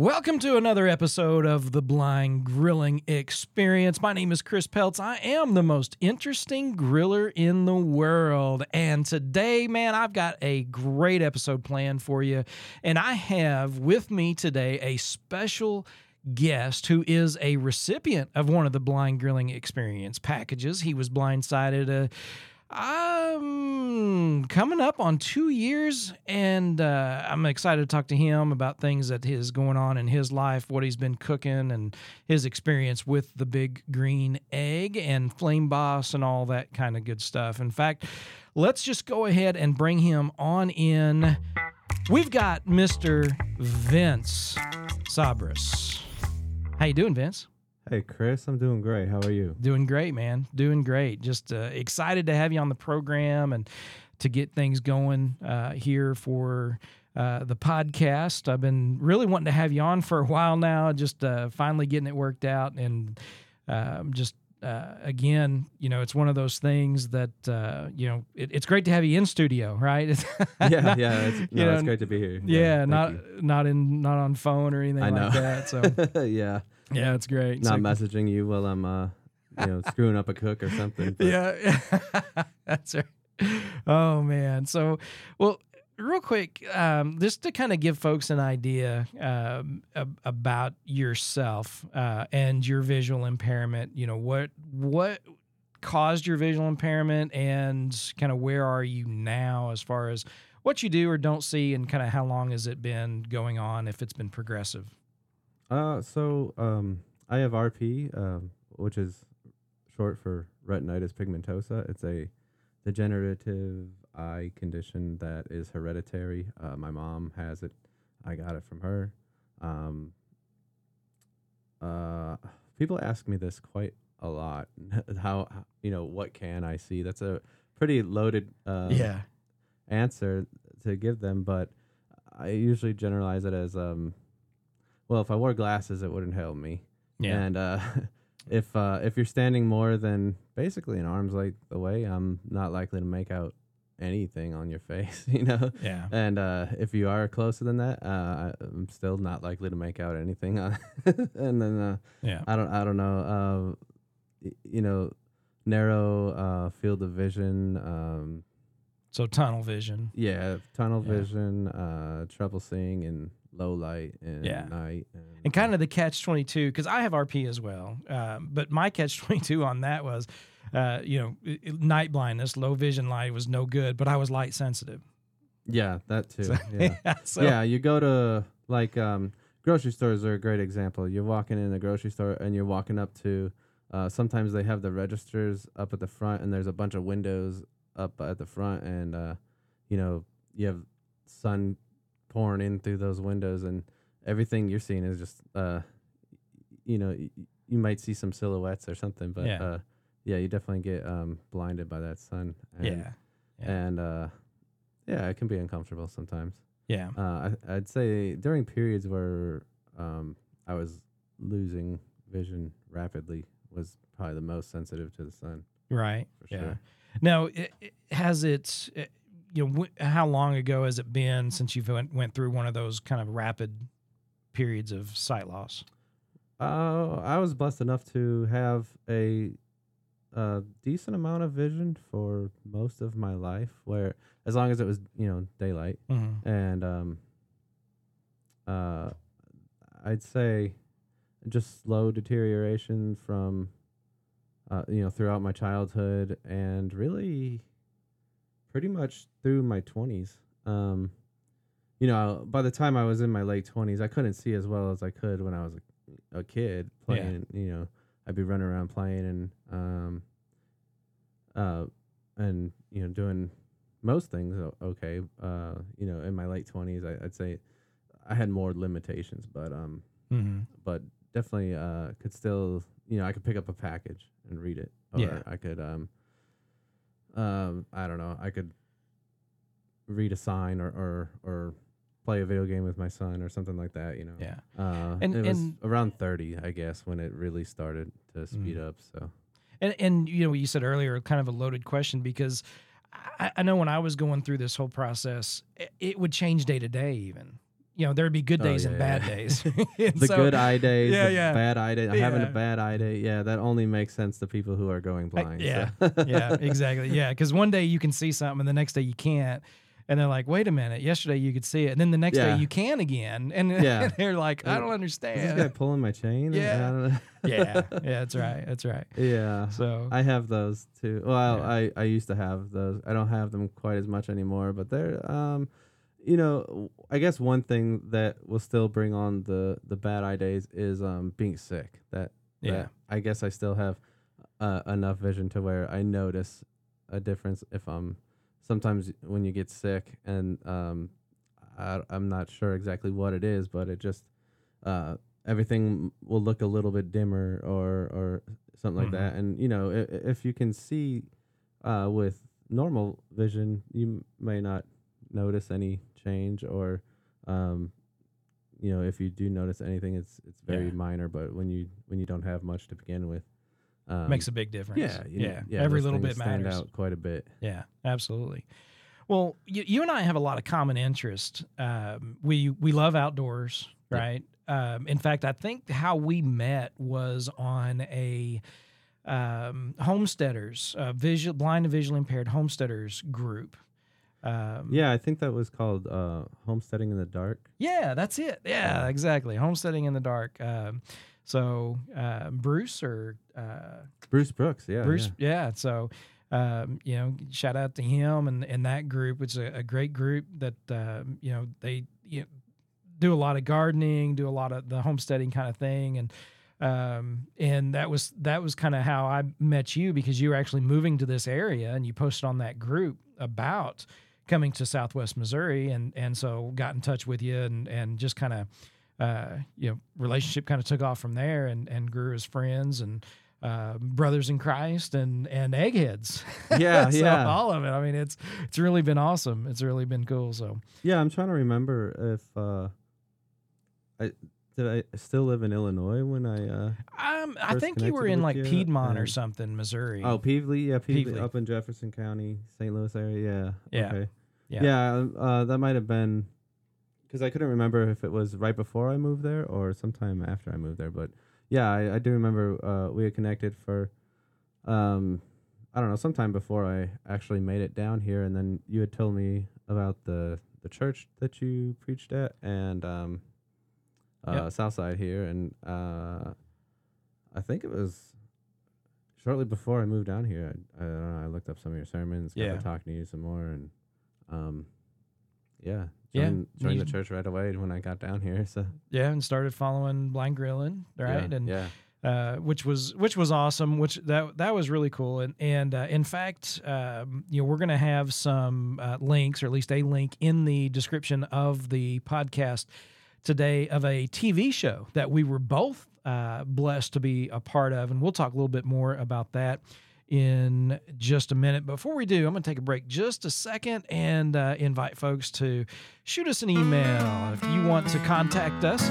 Welcome to another episode of the Blind Grilling Experience. My name is Chris Peltz. I am the most interesting griller in the world. And today, man, I've got a great episode planned for you. And I have with me today a special guest who is a recipient of one of the Blind Grilling Experience packages. He was blindsided. Uh, um, coming up on two years, and uh, I'm excited to talk to him about things that is going on in his life, what he's been cooking, and his experience with the big green egg and Flame Boss and all that kind of good stuff. In fact, let's just go ahead and bring him on in. We've got Mr. Vince Sabras. How you doing, Vince? Hey, Chris, I'm doing great. How are you? Doing great, man. Doing great. Just uh, excited to have you on the program and to get things going uh, here for uh, the podcast. I've been really wanting to have you on for a while now, just uh, finally getting it worked out. And um, just uh, again, you know, it's one of those things that, uh, you know, it, it's great to have you in studio, right? yeah, yeah. It's, no, know, it's great to be here. Yeah, Yeah, not not in not on phone or anything like that. So yeah, yeah, it's great. not So- messaging you while I'm, uh, you know, screwing up a cook or something. but- yeah, that's right. Oh man. So, well, real quick, um, just to kind of give folks an idea um, ab- about yourself uh, and your visual impairment. You know what what caused your visual impairment, and kind of where are you now as far as what you do or don't see, and kind of how long has it been going on, if it's been progressive. Uh, so um, I have RP, um, which is short for retinitis pigmentosa. It's a degenerative eye condition that is hereditary. Uh, my mom has it. I got it from her. Um, uh, people ask me this quite a lot. how you know what can I see? That's a pretty loaded uh, yeah. answer to give them, but I usually generalize it as um well, if I wore glasses it wouldn't help me. Yeah. And uh if uh if you're standing more than basically an arm's length away, I'm not likely to make out anything on your face, you know. yeah. And uh if you are closer than that, uh I'm still not likely to make out anything on and then uh Yeah. I don't I don't know uh you know narrow uh field of vision um So tunnel vision. yeah, tunnel Yeah. vision, uh, trouble seeing in low light and Yeah. night, and kind of the catch 22 because i have rp as well um, but my catch 22 on that was uh, you know night blindness low vision light was no good but i was light sensitive yeah, that too. So- yeah, so, yeah. You go to like um, grocery stores are a great example. You're walking in a grocery store and you're walking up to. Uh, sometimes they have the registers up at the front, and there's a bunch of windows up at the front, and uh, you know you have sun pouring in through those windows, and everything you're seeing is just, uh, you know, y- you might see some silhouettes or something, but Yeah. uh, yeah, you definitely get um, blinded by that sun. And, yeah Yeah. and uh, yeah, it can be uncomfortable sometimes. yeah Uh, I, I'd say during periods where um, I was losing vision rapidly was probably the most sensitive to the sun right for yeah sure. now it, it- has it you know wh- how long ago has it been since you went, went through one of those kind of rapid periods of sight loss Uh, I was blessed enough to have a, a decent amount of vision for most of my life, where as long as it was you know daylight, mm-hmm. and um, uh, I'd say just slow deterioration from, uh, you know, throughout my childhood and really, pretty much through my twenties. Um, you know, by the time I was in my late twenties, I couldn't see as well as I could when I was a, a kid Yeah. playing. You know, I'd be running around playing and um, uh, and you know doing most things okay. Uh, you know, in my late twenties, I'd say I had more limitations, but um, Mm-hmm. but definitely uh could still you know I could pick up a package and read it, or Yeah. I could um, um, I don't know, I could read a sign or or or play a video game with my son or something like that. You know, yeah Uh, And- it was and- around thirty, I guess, when it really started to speed Mm. up. So And and you know, you said earlier, kind of a loaded question because I, I know when I was going through this whole process, it, it would change day to day. Even you know there'd be good Oh, days yeah, and bad yeah. days. And the so- good eye days, Yeah, the yeah. bad eye day. Having a bad eye day, yeah, that only makes sense to people who are going I- blind. yeah, so. yeah, exactly. Yeah, because one day you can see something, and the next day you can't. And they're like, "Wait a minute! Yesterday you could see it, and then the next day you can again." And Yeah. they're like, "I don't understand. Is this guy pulling my chain? Yeah. I don't know. yeah, yeah, that's right. That's right. yeah. So I have those too. Well. I, I used to have those. I don't have them quite as much anymore, but they're um you know, I guess one thing that will still bring on the the bad eye days is um being sick. That yeah, that I guess I still have uh, enough vision to where I notice a difference if I'm sometimes when you get sick and um I, I'm not sure exactly what it is, but it just uh everything will look a little bit dimmer or or something Mhm. like that. And you know, if, if you can see uh with normal vision, you may not notice any change or um you know if you do notice anything it's it's very Yeah. minor but when you when you don't have much to begin with um, makes a big difference. yeah you yeah, yeah Every little bit stand matters. out quite a bit Yeah, absolutely. Well, you, you and I have a lot of common interest. Um, we we love outdoors, Yeah. right? Um, in fact, I think how we met was on a um, homesteaders, uh, visual blind and visually impaired homesteaders group. Um, yeah i think that was called uh homesteading in the dark yeah, that's it. Yeah, exactly. Homesteading in the dark. Um, so uh, Bruce or uh, bruce brooks yeah Bruce, yeah. yeah. So, um, you know, shout out to him and, and that group. It's a, a great group that, um, you know, they you know, do a lot of gardening, do a lot of the homesteading kind of thing. And, um, and that was, that was kind of how I met you because you were actually moving to this area and you posted on that group about coming to Southwest Missouri. And, and so got in touch with you and, and just kind of, uh, you know, relationship kind of took off from there and, and grew as friends and, uh, brothers in Christ and and eggheads. yeah So yeah all of it. I mean, it's it's really been awesome. It's really been cool. So yeah i'm trying to remember if uh i did i still live in illinois when i uh um, I think you were in like you, Piedmont or something, Missouri. oh Pevely yeah Pevely, Pevely. up in jefferson county st louis area yeah Yeah. okay Yeah. yeah, uh, that might have been because I couldn't remember if it was right before I moved there or sometime after I moved there. But yeah, I, I do remember uh, we had connected for, um, I don't know, sometime before I actually made it down here, and then you had told me about the the church that you preached at and um, uh, Yep. Southside here, and uh, I think it was. Shortly before I moved down here, I, I don't know. I looked up some of your sermons, got Yeah. to talking to you some more, and um, yeah, Yeah, joined, joined the church right away when I got down here. So yeah, and started following Blind Grilling, right? yeah, and yeah, uh, which was which was awesome. Which that that was really cool. And and uh, in fact, um, you know, we're gonna have some uh, links, or at least a link in the description of the podcast today of a TV show that we were both uh, blessed to be a part of, and we'll talk a little bit more about that in just a minute. Before we do, I'm going to take a break just a second and uh, invite folks to shoot us an email. If you want to contact us,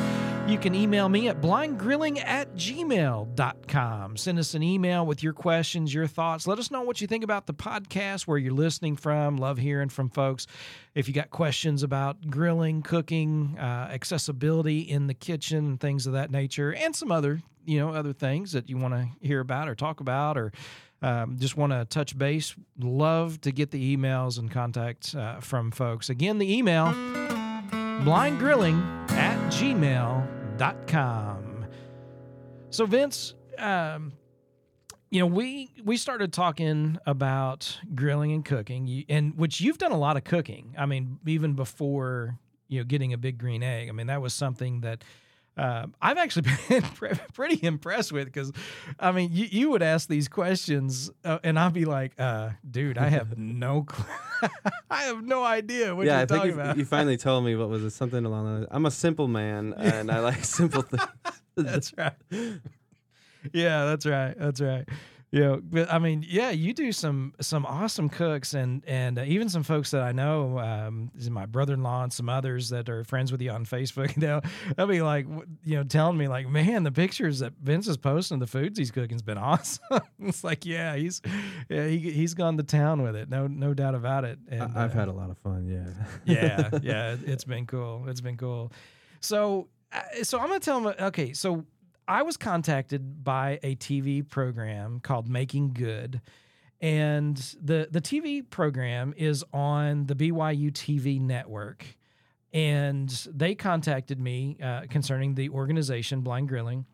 you can email me at blindgrilling at gmail.com. Send us an email with your questions, your thoughts. Let us know what you think about the podcast, where you're listening from. Love hearing from folks. If you got questions about grilling, cooking, uh, accessibility in the kitchen, things of that nature, and some other, you know, other things that you want to hear about or talk about or um, just want to touch base, love to get the emails and contacts uh, from folks. Again, the email blindgrilling at gmail.com. So, Vince, um, you know, we we started talking about grilling and cooking, and which you've done a lot of cooking. I mean, even before you know getting a big green egg. I mean, that was something that uh, I've actually been pretty impressed with because, I mean, you, you would ask these questions uh, and I'd be like, uh, dude, I have no clue. I have no idea what yeah. you're I think talking you, about. you finally told me what was it? Something along the. I'm a simple man, and I like simple things. that's right. Yeah, that's right. That's right. You know, but I mean, yeah, you do some some awesome cooks, and and uh, even some folks that I know, um, my brother in law and some others that are friends with you on Facebook. Know, they'll be like, you know, telling me like, man, the pictures that Vince is posting, the foods he's cooking's been awesome. it's like, yeah, he's yeah, he he's gone to town with it, no no doubt about it. And, I've uh, had a lot of fun. Yeah. yeah, yeah, it- it's been cool. It's been cool. So, uh, so I'm gonna tell him. Okay, so I was contacted by a TV program called Making Good, and the the TV program is on the BYU TV network, and they contacted me uh, concerning the organization Blind Grilling,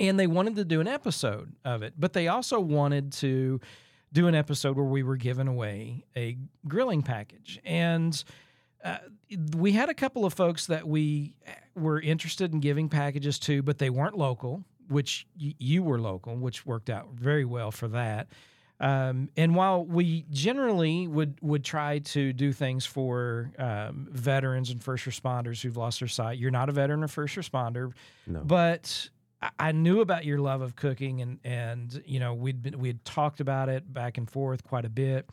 and they wanted to do an episode of it, but they also wanted to do an episode where we were giving away a grilling package. And uh, we had a couple of folks that we were interested in giving packages to, but they weren't local, which y- you were local, which worked out very well for that. Um, and while we generally would would try to do things for um, veterans and first responders who've lost their sight, you're not a veteran or first responder, No. but I- knew about your love of cooking, and and you know we'd been we had talked about it back and forth quite a bit,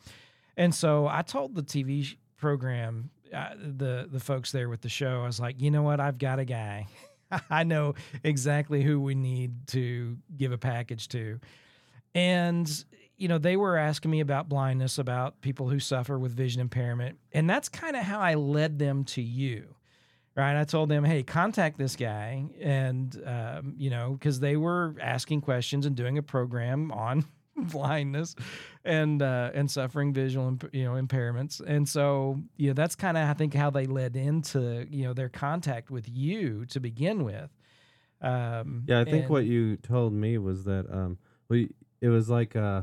and so I told the TV program uh, the the folks there with the show, I was like, you know what, I've got a guy, I know exactly who we need to give a package to, and you know they were asking me about blindness, about people who suffer with vision impairment, and that's kind of how I led them to you right? I told them, hey, contact this guy, and um, you know, because they were asking questions and doing a program on blindness and uh, and suffering visual imp- you know impairments, and so you know that's kind of I think how they led into you know their contact with you to begin with. Um, Yeah, I think and- what you told me was that um, we it was like uh,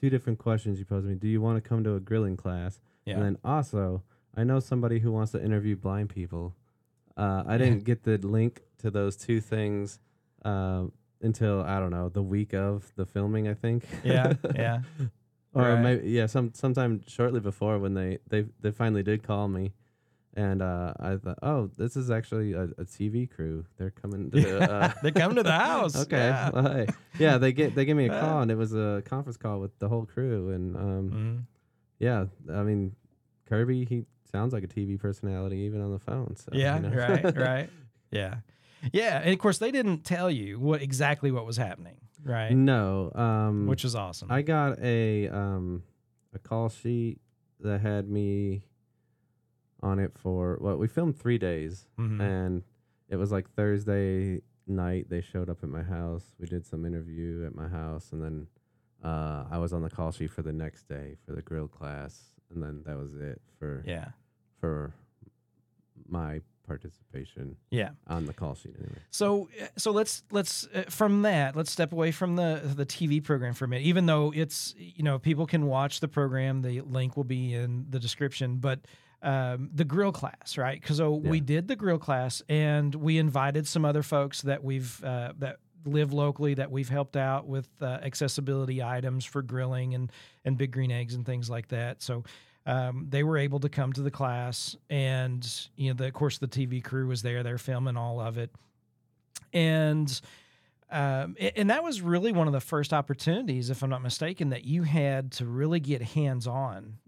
two different questions you posed me. Do you want to come to a grilling class? Yeah. And then also, I know somebody who wants to interview blind people. Uh, I didn't get the link to those two things uh, until I don't know the week of the filming. I think. yeah, yeah, or Right. maybe yeah, some sometime shortly before when they they they finally did call me, and uh, I thought, oh, this is actually a, a TV crew. They're coming. To, uh, they come to the house. Okay. Yeah. Well, hey. Yeah, they get they give me a call and it was a conference call with the whole crew and um Mhm. yeah, I mean Kirby he sounds like a TV personality even on the phone. So, Yeah, you know. right, right. Yeah. Yeah, and of course they didn't tell you what exactly what was happening, right? no, um Which is awesome. I got a um a call sheet that had me on it for well, we filmed 3 days Mhm. and it was like Thursday night they showed up at my house. We did some interview at my house and then uh, I was on the call sheet for the next day for the grill class and then that was it for yeah. for my participation Yeah. on the call sheet anyway. So so let's let's uh, from that let's step away from the the TV program for a minute. Even though it's you know people can watch the program, the link will be in the description. But um, the grill class, right? Because so we did the grill class, and we invited some other folks that we've uh, that live locally that we've helped out with uh, accessibility items for grilling and and big green eggs and things like that. So um, they were able to come to the class, and you know, the, of course, the TV crew was there. They're filming all of it, and um, and that was really one of the first opportunities, if I'm not mistaken, that you had to really get hands on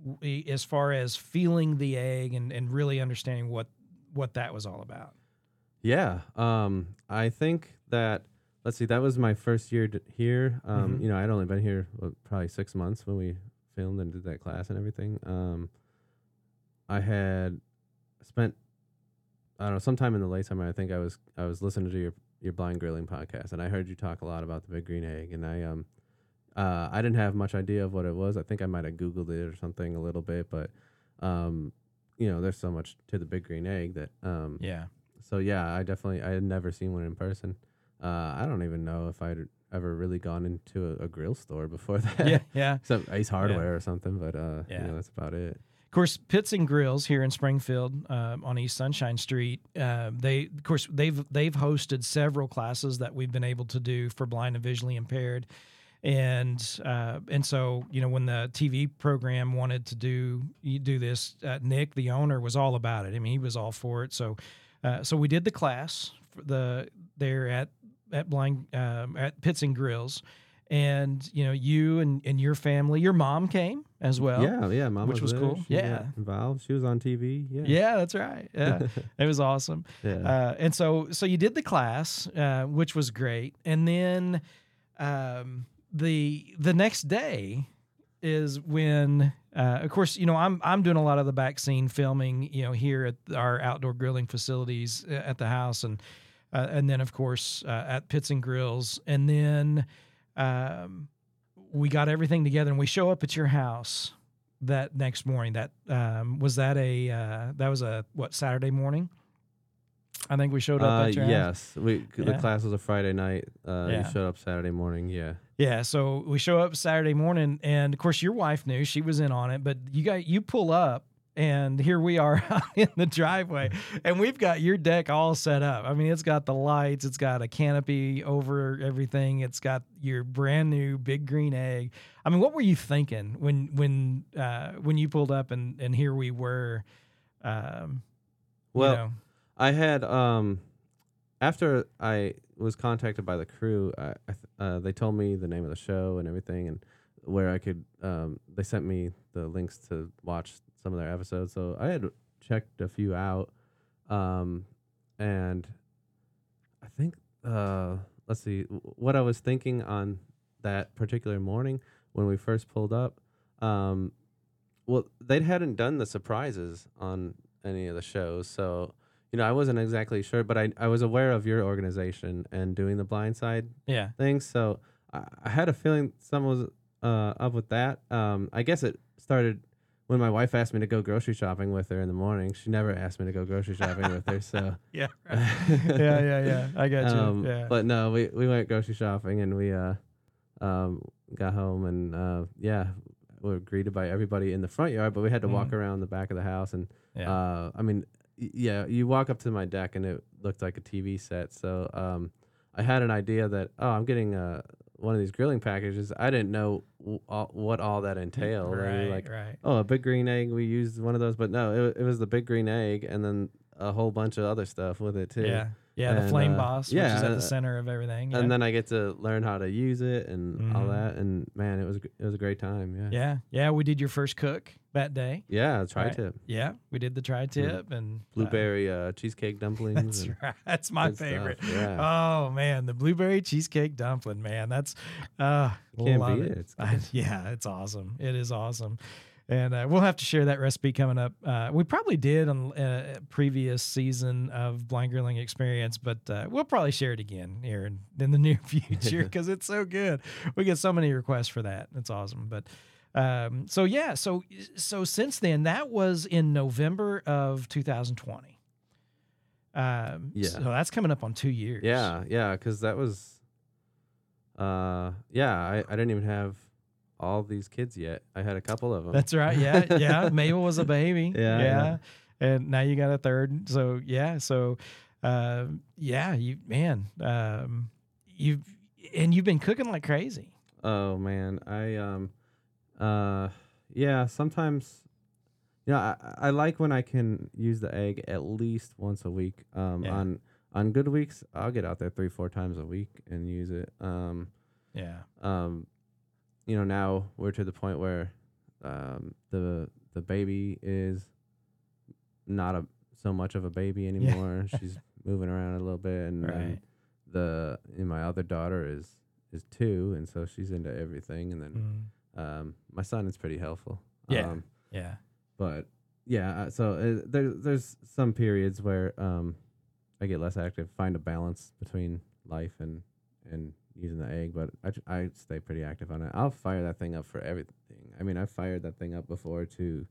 as far as feeling the egg and, and really understanding what what that was all about. Yeah, um, I think that let's see, that was my first year here. Um, Mhm. You know, I'd only been here what, probably six months when we filmed and did that class and everything. Um, I had spent I don't know sometime in the late summer. I think I was I was listening to your your blind grilling podcast and I heard you talk a lot about the big green egg and I um uh, I didn't have much idea of what it was. I think I might have googled it or something a little bit, but um, you know, there's so much to the big green egg that um, Yeah. so yeah, I definitely I had never seen one in person. Uh, I don't even know if I'd ever really gone into a, a grill store before that. Yeah. Yeah. Except Ace Hardware or something, but uh, Yeah. you know, that's about it. Of course, Pits and Grills here in Springfield um, on East Sunshine Street. Uh, they, of course, they've they've hosted several classes that we've been able to do for blind and visually impaired, and uh, and so you know when the TV program wanted to do do this, uh, Nick, the owner, was all about it. I mean, he was all for it. So uh, so we did the class the there at at blind um, at Pits and Grills. and you know you and, and your family, your mom came as well. yeah, yeah, mom which was there. cool. She Yeah. involved. She was on TV. Yeah, Yeah, that's right. Yeah, it was awesome. yeah. Uh, and so so you did the class, uh, which was great, and then um, the the next day is when, uh, of course, you know I'm I'm doing a lot of the back scene filming, you know, here at our outdoor grilling facilities uh, at the house, and uh, and then of course uh, at Pits and Grills, and then um, we got everything together, and we show up at your house that next morning. That um, was that a uh, that was a what Saturday morning. I think we showed up Uh, at your house. yes, we the Yeah. class was a Friday night. Uh, Yeah. You showed up Saturday morning. Yeah, Yeah, so we show up Saturday morning, and of course your wife knew she was in on it, but you got you pull up, and here we are in the driveway, and we've got your deck all set up. I mean, it's got the lights, it's got a canopy over everything, it's got your brand new big green egg. I mean, what were you thinking when when uh, when you pulled up and and here we were? Um, you Well, know, I had um after I was contacted by the crew, I, I th- uh, they told me the name of the show and everything, and where I could. Um, they sent me the links to watch some of their episodes, so I had checked a few out, um, and I think uh, let's see what I was thinking on that particular morning when we first pulled up. Um, well, they hadn't done the surprises on any of the shows, so you know, I wasn't exactly sure, but I, I was aware of your organization and doing the blind side yeah, thing. So I, I had a feeling someone was uh, up with that. Um, I guess it started when my wife asked me to go grocery shopping with her in the morning. She never asked me to go grocery shopping with her. So yeah, right. yeah, yeah, yeah. I got you. um, yeah, But no, we, we went grocery shopping and we uh, um, got home and uh, yeah, we were greeted by everybody in the front yard, but we had to walk Mhm. around the back of the house and yeah. uh, I mean, y- yeah, you walk up to my deck and it looked like a TV set. So um, I had an idea that oh, I'm getting uh, one of these grilling packages. I didn't know w- all, what all that entailed. Right, like right. oh, a big green egg. We used one of those, but no, it, it was the big green egg, and then a whole bunch of other stuff with it too. Yeah. Yeah, the flame uh, boss, yeah, which is at uh, the center of everything. Yeah. And then I get to learn how to use it and all Mhm. that. And man, it was it was a great time. Yeah. yeah, yeah, we did your first cook that day. Yeah. Tri Right. tip, Yeah, we did the tri tip and uh, blueberry uh, cheesecake dumplings. That's right. That's my favorite. yeah. Oh man, the blueberry cheesecake dumpling, man. That's uh Can't love it. it. It's I- yeah, it's awesome. It is awesome. And uh, we'll have to share that recipe coming up. Uh, we probably did on uh, a previous season of Blind Grilling Experience, but uh, we'll probably share it again here in, in the near future because it's so good. We get so many requests for that. It's awesome. But um, so yeah, so so since then, that was in November of 2020. Um, Yeah. So that's coming up on two years. Yeah, yeah, because that was, uh, yeah, I, I didn't even have all these kids yet. I had a couple of them. That's right. Yeah, yeah. Mabel was a baby. Yeah, yeah. yeah. And now you got a third. So yeah. So, uh, yeah. You man, um, you've and you've been cooking like crazy. oh man, I um, uh, yeah. Sometimes, Yeah, I, I like when I can use the egg at least once a week. Um, Yeah. on on good weeks, I'll get out there three four times a week and use it. Um, Yeah. um, you know, now we're to the point where um, the the baby is not a so much of a baby anymore. She's moving around a little bit, and, Right. the and my other daughter is is two, and so she's into everything. And then Mm. Um, my son is pretty helpful. Yeah. Um, Yeah. but yeah, uh, so uh, there there's some periods where um, I get less active, find a balance between life and and using the egg, but I, I stay pretty active on it. I'll fire that thing up for everything. I mean, I've fired that thing up before to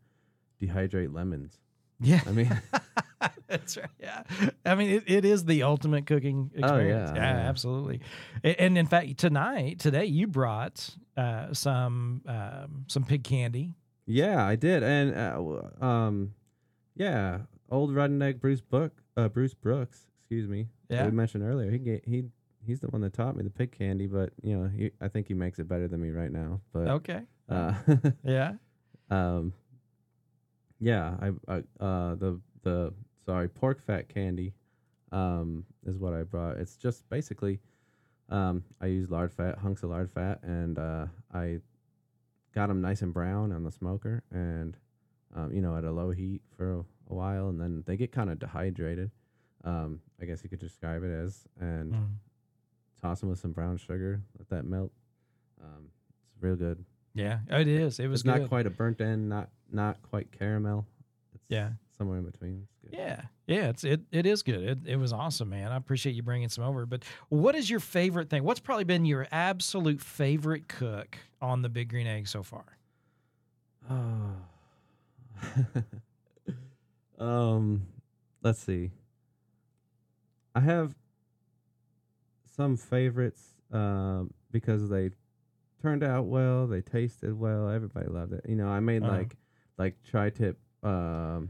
dehydrate lemons. Yeah. I mean, That's right. Yeah. I mean, it, it is the ultimate cooking Oh, experience. yeah, yeah, yeah. absolutely. And in fact, tonight, today, you brought uh, some um, some pig candy. yeah, I did, and uh, um, yeah, old redneck Bruce Book, uh, Bruce Brooks, excuse me. Yeah. we mentioned earlier. He he he's the one that taught me the pig candy, but you know, he, I think he makes it better than me right now. But Okay. uh, Yeah. um, yeah, I, I uh the the sorry pork fat candy, um, is what I brought. It's just basically Um, I use lard fat, hunks of lard fat, and uh, I got them nice and brown on the smoker, and um, you know, at a low heat for a, a while, and then they get kind of dehydrated. Um, I guess you could describe it as, and Mm. toss them with some brown sugar, let that melt. Um, it's real good. Yeah, it is. It was not quite a burnt end, not not quite caramel. It's Yeah. somewhere in between. Yeah, yeah, it's it it is good. It it was awesome, man. I appreciate you bringing some over. But what is your favorite thing? What's probably been your absolute favorite cook on the Big Green Egg so far? Oh. um, let's see. I have some favorites um because they turned out well, they tasted well, everybody loved it. You know, I made Uh-huh. like like tri-tip um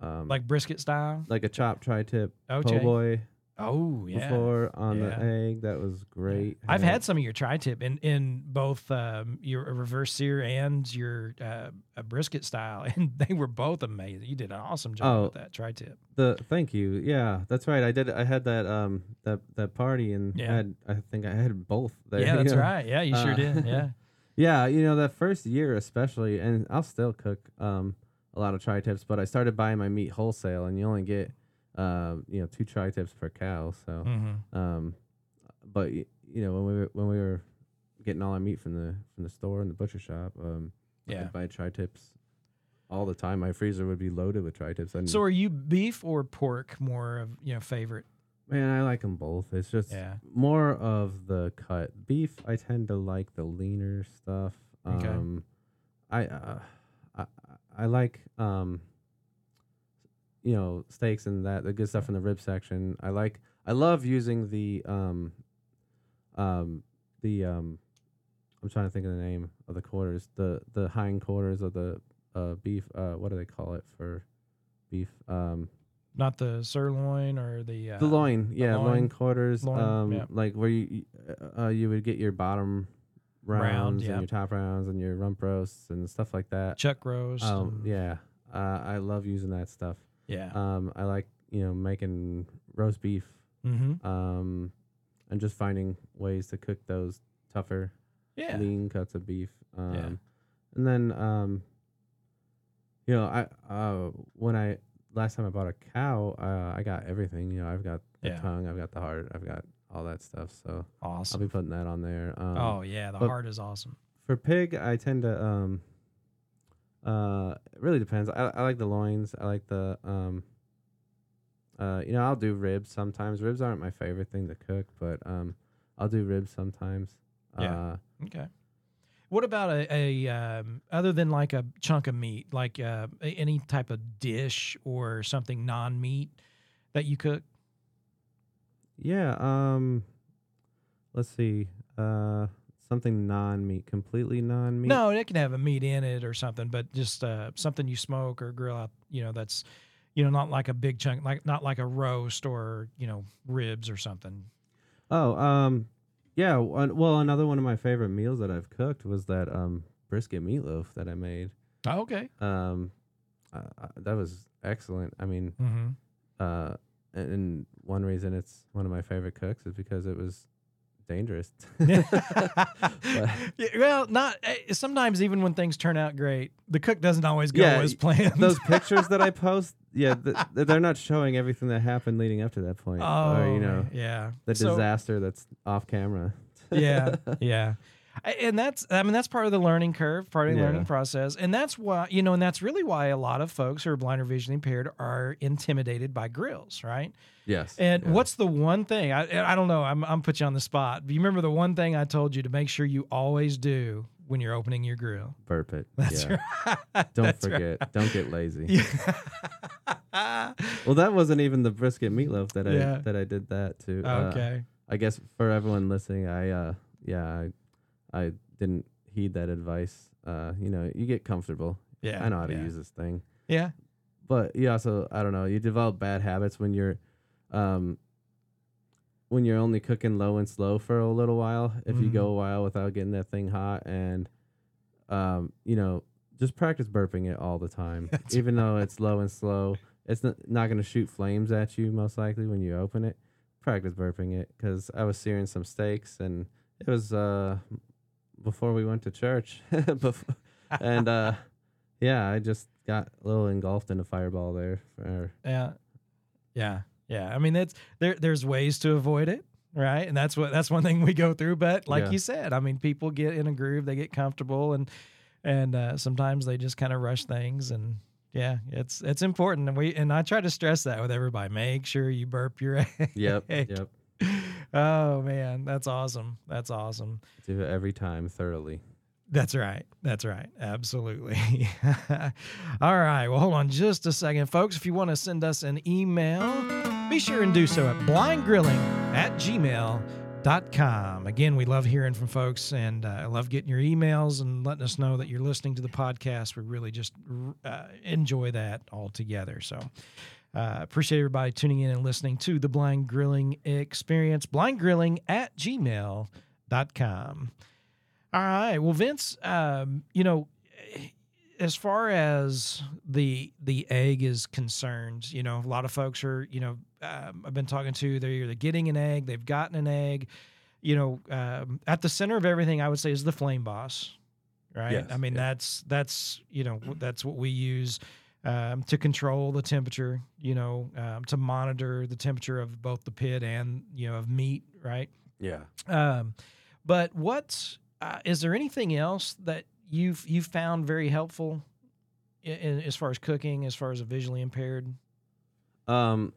um Like brisket style? like a chopped tri-tip Okay. po' boy Oh yeah. before on Yeah. the egg. That was great. I've had some of your tri-tip in in both um, your reverse sear and your uh, a brisket style, and they were both amazing. You did an awesome job Oh, with that tri-tip. The thank you. Yeah, that's right. I did. I had that um that that party and Yeah. I had I think I had both there. Yeah, that's know? right. Yeah, you sure Uh, did. Yeah. Yeah, you know that first year especially, and I'll still cook um a lot of tri tips, but I started buying my meat wholesale, and you only get um you know two tri tips per cow. So hmm um, but you know when we were when we were getting all our meat from the from the store and the butcher shop, um, I Yeah. would buy tri tips all the time. My freezer would be loaded with tri tips. So, are you beef or pork more of you know favorite? man, I like them both. It's just Yeah. more of the cut beef. I tend to like the leaner stuff. Okay. Um, I, uh, I like um, you know, steaks and that the good stuff in the rib section. I like. I love using the um, um, the um, I'm trying to think of the name of the quarters. The the hind quarters of the uh beef. Uh, what do they call it for beef? Um, Not the sirloin or the uh, the loin, yeah, loin, loin. quarters. Loin, um, yeah. like where you you- uh, you would get your bottom Round, rounds yeah. and your top rounds and your rump roasts and stuff like that. chuck roast. Um, and- yeah, uh, I love using that stuff. yeah. Um, I like you know making roast beef. mm-hmm. Um, and just finding ways to cook those tougher Yeah. lean cuts of beef. Um, and then um, you know, I uh when I last time I bought a cow, uh, I got everything. You know, I've got the Yeah. tongue, I've got the heart, I've got all that stuff. So awesome. I'll be putting that on there. Um, oh yeah, the heart is awesome. for pig, I tend to um, uh, it really depends. I, I like the loins. I like the um, uh, you know, I'll do ribs sometimes. Ribs aren't my favorite thing to cook, but um, I'll do ribs sometimes. Yeah. Uh, Okay. What about a, a um, other than like a chunk of meat, like uh, any type of dish or something non-meat that you cook? Yeah. Um. Let's see. Uh, something non-meat, completely non-meat. No, it can have a meat in it or something, but just uh, something you smoke or grill out. You know, that's you know not like a big chunk, like not like a roast or you know ribs or something. Oh. Um. Yeah. Well, another one of my favorite meals that I've cooked was that um brisket meatloaf that I made. Oh, okay. Um, uh, that was excellent. I mean, Mm-hmm. uh, and, one reason it's one of my favorite cooks is because it was dangerous. Well, not eh, sometimes even when things turn out great, the cook doesn't always go Yeah, as planned. Those pictures that I post, yeah, th- th- they're not showing everything that happened leading up to that point, oh, or you know, yeah, the So- disaster that's off camera. yeah, yeah. And that's, I mean, that's part of the learning curve, part of the Yeah. learning process. And that's why, you know, and that's really why a lot of folks who are blind or visually impaired are intimidated by grills, right? yes. And yeah. what's the one thing, I, I don't know, I'm, I'm put you on the spot. Do you remember the one thing I told you to make sure you always do when you're opening your grill? burp it? That's yeah. right. Don't That's right. forget. Don't get lazy. Yeah. Well, that wasn't even the brisket meatloaf that I that I did that to. Uh, okay. I guess for everyone listening, I uh yeah, I I didn't heed that advice. Uh, you know, you get comfortable. Yeah. I know how to yeah. use this thing. Yeah. But you also I don't know, you develop bad habits when you're um when you're only cooking low and slow for a little while. If you go Mhm. a while without getting that thing hot and um, you know, just practice burping it all the time. That's Even though it's low and slow. It's not, not going to shoot flames at you most likely when you open it, practice burping it because I was searing some steaks and it was uh before we went to church, and uh yeah, I just got a little engulfed in a fireball there. For, Yeah. Yeah. Yeah. I mean, that's there there's ways to avoid it, right? And that's what that's one thing we go through, but like Yeah. you said, I mean, people get in a groove, they get comfortable and and uh, sometimes they just kind of rush things and yeah, it's it's important and we and I try to stress that with everybody. Make sure you burp your egg. yep, yep. Oh man, that's awesome. That's awesome. Do it every time thoroughly. That's right. That's right. Absolutely. All right. Well, hold on just a second, folks. If you want to send us an email, be sure and do so at blindgrilling at gmail.com. Again, we love hearing from folks and uh, I love getting your emails and letting us know that you're listening to the podcast. We really just uh, enjoy that all together. So, uh, appreciate everybody tuning in and listening to the Blind Grilling Experience. Blindgrilling at gmail.com. All right. Well, Vince, um, you know, as far as the the egg is concerned, you know, a lot of folks are, you know, um, I've been talking to, they're either getting an egg, they've gotten an egg. You know, um, at the center of everything, I would say, is the flame boss, right? Yes, I mean, yeah. that's that's you know that's what we use um, to control the temperature. You know, um, to monitor the temperature of both the pit and you know of meat, right? Yeah. Um, but what uh, is there anything else that you've you've found very helpful in, in, as far as cooking, as far as a visually impaired? Um,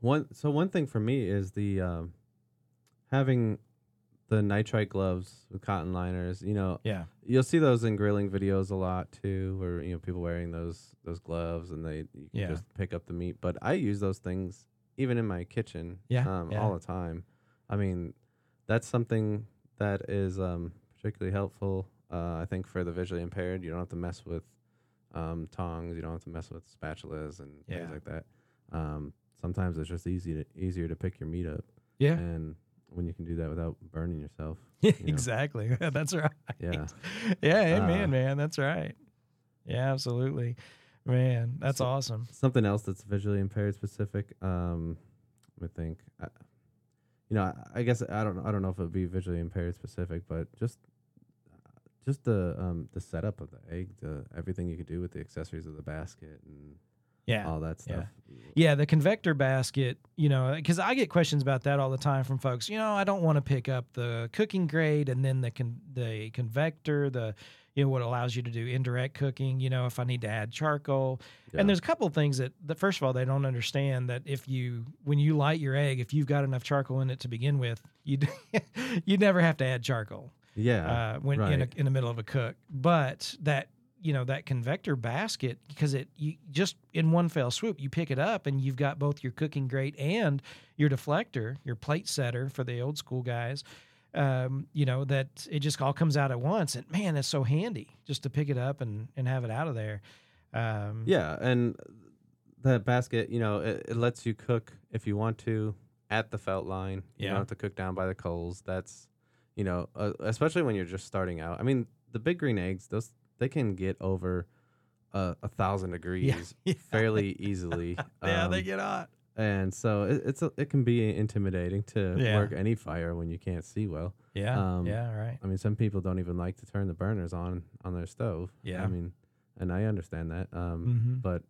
one so one thing for me is the um, having the nitrile gloves with cotton liners. You know, Yeah, you'll see those in grilling videos a lot too, where you know people wearing those those gloves and they you can Yeah. just pick up the meat. But I use those things even in my kitchen, Yeah, um, yeah. all the time. I mean, that's something that is um, particularly helpful. Uh, I think for the visually impaired, you don't have to mess with um, tongs. You don't have to mess with spatulas and Yeah. things like that. Um, sometimes it's just easy to easier to pick your meat up, yeah, and when you can do that without burning yourself. know. exactly. That's right. Yeah. Yeah, amen, Uh, man. That's right. Yeah, absolutely, man. That's So- awesome. something else that's visually impaired specific. Um, I think, I, you know, I, I guess I don't I don't know if it would be visually impaired specific, but just just the um the setup of the egg, the everything you could do with the accessories of the basket and Yeah, all that stuff. Yeah, the convector basket, you know, because I get questions about that all the time from folks. You know, I don't want to pick up the cooking grade and then the con- the convector, the you know what allows you to do indirect cooking. You know, if I need to add charcoal, Yeah. and there's a couple of things that, that first of all they don't understand that if you when you light your egg, if you've got enough charcoal in it to begin with, you you never have to add charcoal yeah, uh, when in, a, in the middle of a cook. But that you know that convector basket because it you just in one fell swoop you pick it up and you've got both your cooking grate and your deflector, your plate setter for the old school guys. Um, you know that it just all comes out at once, and man, it's so handy just to pick it up and and have it out of there. Um, yeah, and that basket, you know, it, it lets you cook if you want to at the felt line. You Yeah. don't have to cook down by the coals. That's, you know, uh, especially when you're just starting out. I mean, the big green eggs, those they can get over uh, a thousand degrees yeah. fairly easily. yeah, they Um, get hot. and so it, it's a, it can be intimidating to Yeah. work any fire when you can't see well. Yeah, um, yeah, right. I mean, some people don't even like to turn the burners on on their stove. Yeah. I mean, and I understand that. Um, Mm-hmm. but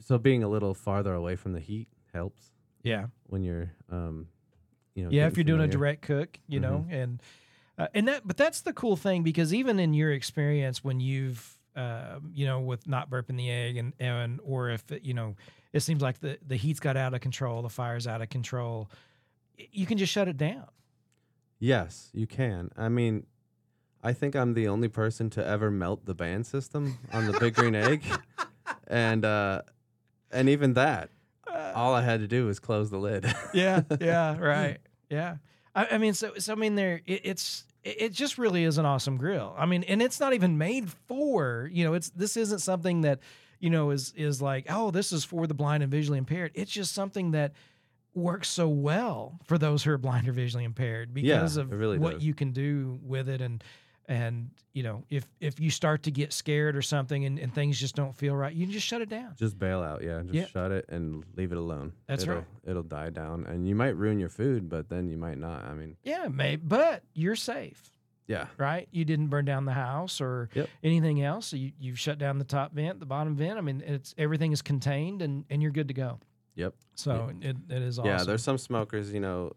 so being a little farther away from the heat helps Yeah, when you're um you know yeah. If you're doing a direct cook, you know, and uh, and that, but that's the cool thing because even in your experience when you've um, you know, with not burping the egg and and or if it, you know, it seems like the the heat's got out of control, the fire's out of control, you can just shut it down. yes you can. I mean i think i'm the only person to ever melt the band system on the big green egg. And uh and even that all i had to do was close the lid. Yeah, yeah, right, yeah. I, I mean, so so I mean, there it, it's it just really is an awesome grill. I mean, and it's not even made for you know, it's this isn't something that you know is is like oh, this is for the blind and visually impaired. It's just something that works so well for those who are blind or visually impaired because Yeah, of really what does. you can do with it and. And you know if if you start to get scared or something and, and things just don't feel right, you can just shut it down. Just bail out, yeah. Just Yeah. shut it and leave it alone. That's it'll, right. It'll die down, and you might ruin your food, but then you might not. I mean, Yeah, maybe, but you're safe. yeah, right? You didn't burn down the house or Yep. anything else. So you, you've shut down the top vent, the bottom vent. I mean, it's everything is contained and, and you're good to go. Yep. So it, it is awesome. yeah. There's some smokers, you know,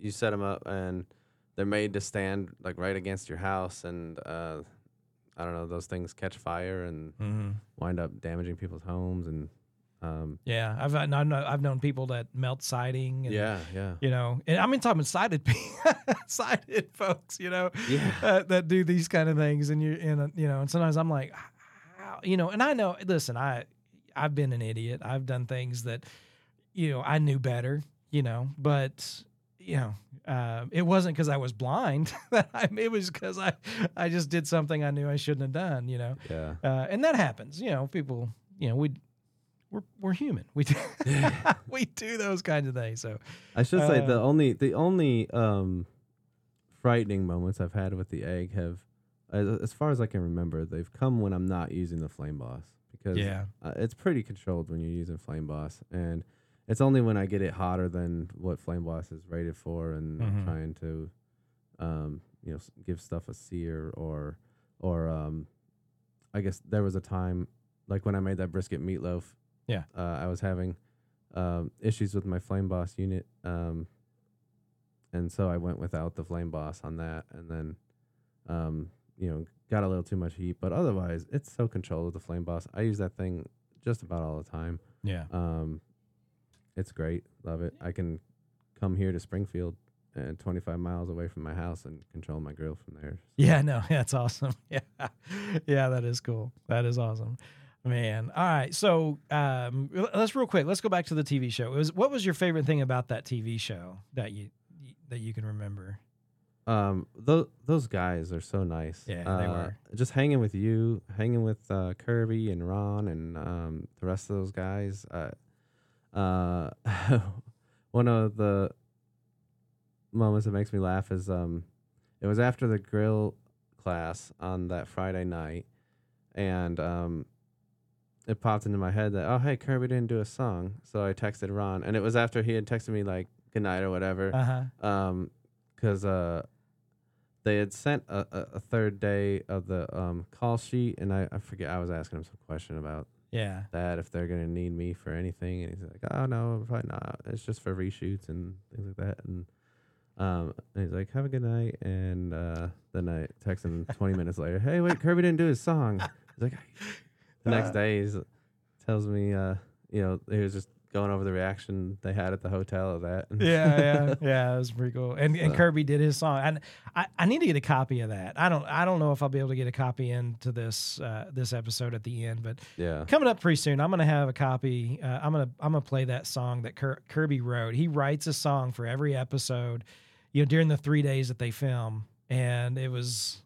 you set them up and they're made to stand like right against your house, and uh, I don't know, those things catch fire and Mhm. wind up damaging people's homes, and um, Yeah, I've I've known, I've known people that melt siding. And, yeah, yeah, You know, and I mean, talking sided, sided folks. You know, yeah, uh, that do these kind of things, and you and uh, you know, and sometimes I'm like, how, you know, and I know. Listen, I I've been an idiot. I've done things that, you know, I knew better. You know, but you know, uh, it wasn't because I was blind. that I, it was because I I just did something I knew I shouldn't have done. You know, yeah. uh, and that happens. You know, people. You know, we. We're, we're human. We do, we do those kinds of things. So I should say the Uh, only the only um, frightening moments I've had with the egg have, as, as far as I can remember, they've come when I'm not using the Flame Boss because yeah, uh, it's pretty controlled when you're using Flame Boss, and it's only when I get it hotter than what Flame Boss is rated for, and Mhm. Trying to, um, you know, give stuff a sear or, or um, I guess there was a time like when I made that brisket meatloaf. Yeah. uh, I was having um, issues with my Flame Boss unit, um, and so I went without the Flame Boss on that, and then, um, you know, got a little too much heat. But otherwise, it's so controlled with the Flame Boss. I use that thing just about all the time. yeah. Um, it's great, love it. I can come here to Springfield, and 25 miles away from my house, and control my grill from there. Yeah, no, that's awesome. Yeah, yeah, that is cool. That is awesome, man. All right, so um, let's real quick. Let's go back to the TV show. It was what was your favorite thing about that TV show that you that you can remember? Um, those those guys are so nice. Yeah, they Uh, were. Just hanging with you, hanging with uh, Kirby and Ron and um, the rest of those guys. Uh, uh, one of the moments that makes me laugh is um, it was after the grill class on that Friday night, and um, it popped into my head that oh hey Kirby didn't do a song, so I texted Ron, and it was after he had texted me like good night or whatever Uh huh. um because uh they had sent a, a, a third day of the um call sheet and I, I forget i was asking him some question about Yeah. that if they're gonna need me for anything and he's like oh no probably not it's just for reshoots and things like that and um and he's like have a good night and uh then i text him 20 minutes later hey wait kirby didn't do his song he's like the next Uh. day he tells me uh you know he was just going over the reaction they had at the hotel of that Yeah, yeah, yeah. It was pretty cool. And and Kirby did his song, and I, I need to get a copy of that. I don't I don't know if I'll be able to get a copy into this uh, this episode at the end, but yeah coming up pretty soon i'm gonna have a copy uh, i'm gonna i'm gonna play that song that Kir- kirby wrote he writes a song for every episode you know during the three days that they film and it was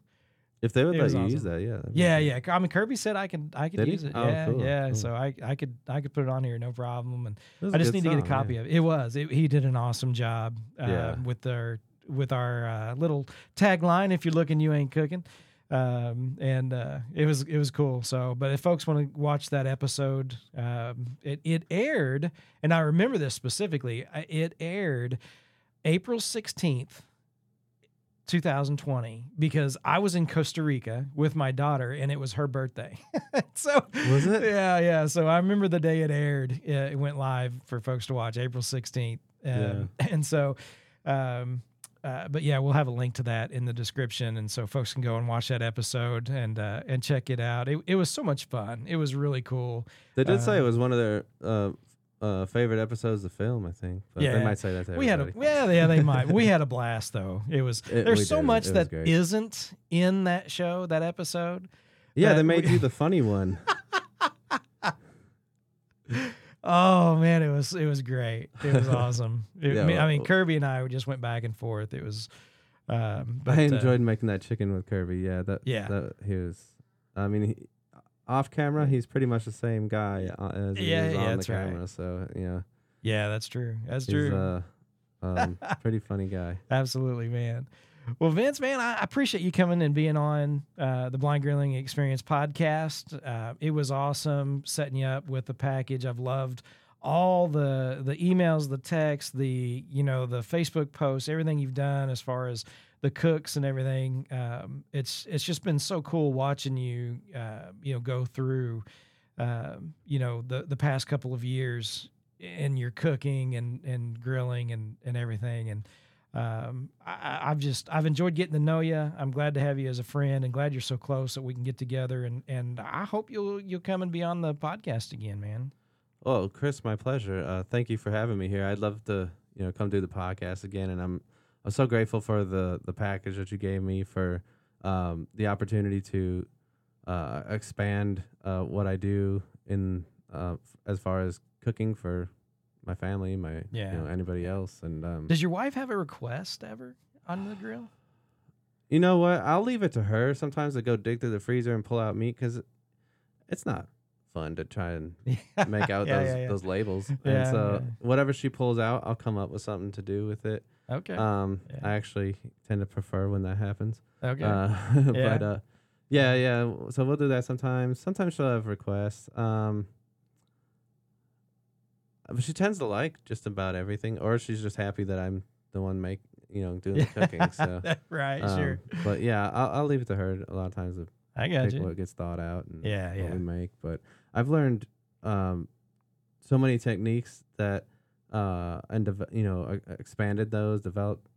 If they would let you awesome. use that, yeah. yeah yeah i mean kirby said i could i could use it Oh, yeah cool, yeah cool. so i i could i could put it on here no problem and i just need to get a copy yeah. of it it was it, he did an awesome job uh, Yeah. with our with our uh, little tagline if you're looking you ain't cooking um, and uh, it was it was cool. So, but if folks want to watch that episode, um, it it aired, and I remember this specifically. It aired April sixteenth, two thousand twenty, because I was in Costa Rica with my daughter, and it was her birthday. so Was it? Yeah, yeah. So I remember the day it aired. It went live for folks to watch, April sixteenth. Um, And so. Um, uh, but yeah, we'll have a link to that in the description, and so folks can go and watch that episode and uh, and check it out. It, it was so much fun. It was really cool. They did say it was one of their uh, uh, favorite episodes of film. I think. But Yeah. they might say that to We had a yeah, yeah, they might. We had a blast though. It was It- there's so did. much that great. not in that show, that episode. yeah, they made we- you the funny one. Oh man, it was it was great. It was awesome. It- Yeah, I mean- I mean, Kirby and I just went back and forth. It was, um, but, I uh, enjoyed making that chicken with Kirby. Yeah, that. Yeah. that he was. I mean, he, off camera, he's pretty much the same guy uh, as he Yeah, is yeah, on the that's right. camera. So yeah, yeah, that's true. That's he's true. uh, um, pretty funny guy. Absolutely, man. Well, Vince, man, I appreciate you coming and being on uh, the Blind Grilling Experience podcast. Uh, it was awesome setting you up with the package. I've loved all the the emails, the texts, the you know the Facebook posts, everything you've done as far as the cooks and everything. Um, it's it's just been so cool watching you, uh, you know, go through, uh, you know, the the past couple of years in your cooking and and grilling and and everything and um, I, I've just I've enjoyed getting to know you. I'm glad to have you as a friend, and glad you're so close that we can get together. and And I hope you'll you'll come and be on the podcast again, man. Oh, Chris, my pleasure. Uh, thank you for having me here. I'd love to you know come do the podcast again, and I'm I'm so grateful for the the package that you gave me for um, the opportunity to uh, expand uh, what I do in uh, as far as cooking for my family, my Yeah. you know anybody else, and um, Does your wife have a request ever on the grill? You know what? I'll leave it to her sometimes to go dig through the freezer and pull out meat because it's not fun to try and make out Yeah, those yeah, yeah. those labels. And so whatever she pulls out, I'll come up with something to do with it. Okay. Um. I actually tend to prefer when that happens. okay. Uh, but uh, yeah, yeah. So we'll do that sometimes. Sometimes she'll have requests. Um, but she tends to like just about everything, or she's just happy that I'm the one make you know doing the cooking. So. right. Um, sure. But yeah, I'll, I'll leave it to her a lot of times to I got you. what gets thought out and Yeah. what Yeah. we make. But I've learned um, so many techniques that uh, and you know expanded those, developed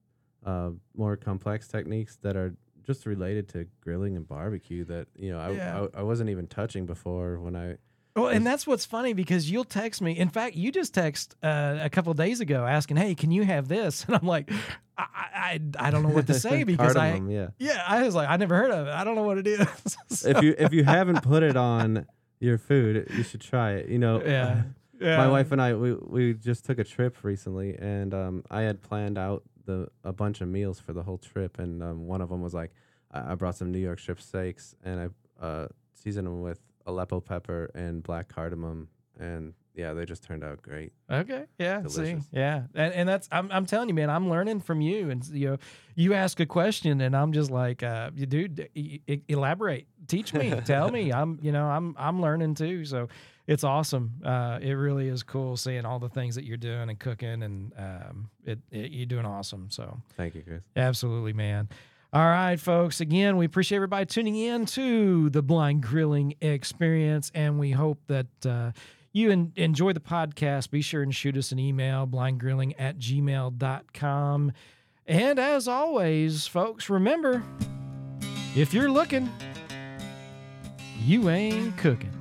uh, more complex techniques that are just related to grilling and barbecue that you know I, Yeah. I, I wasn't even touching before when I Well, and that's what's funny because you'll text me. In fact, you just text uh, a couple days ago asking, "Hey, can you have this?" And I'm like, I I, I don't know what to say because I yeah. yeah I was like I never heard of it. I don't know what it is. So- if you if you haven't put it on your food, you should try it. You know, yeah. yeah. my wife and I we, we just took a trip recently, and um, I had planned out the a bunch of meals for the whole trip, and um, one of them was like I, I brought some New York strip steaks, and I uh, seasoned them with Aleppo pepper and black cardamom, and yeah, they just turned out great. Okay. Yeah. See. Delicious. Yeah. And and that's I'm I'm telling you, man. I'm learning from you, and you know, you ask a question, and I'm just like, uh, you dude, elaborate, teach me, tell me. I'm you know I'm I'm learning too. So it's awesome. Uh, it really is cool seeing all the things that you're doing and cooking, and um, it, it you're doing awesome. So. Thank you, Chris. Absolutely, man. All right, folks. Again, we appreciate everybody tuning in to the Blind Grilling Experience, and we hope that uh, you en- enjoy the podcast. Be sure and shoot us an email, blindgrilling at gmail.com. And as always, folks, remember if you're looking, you ain't cooking.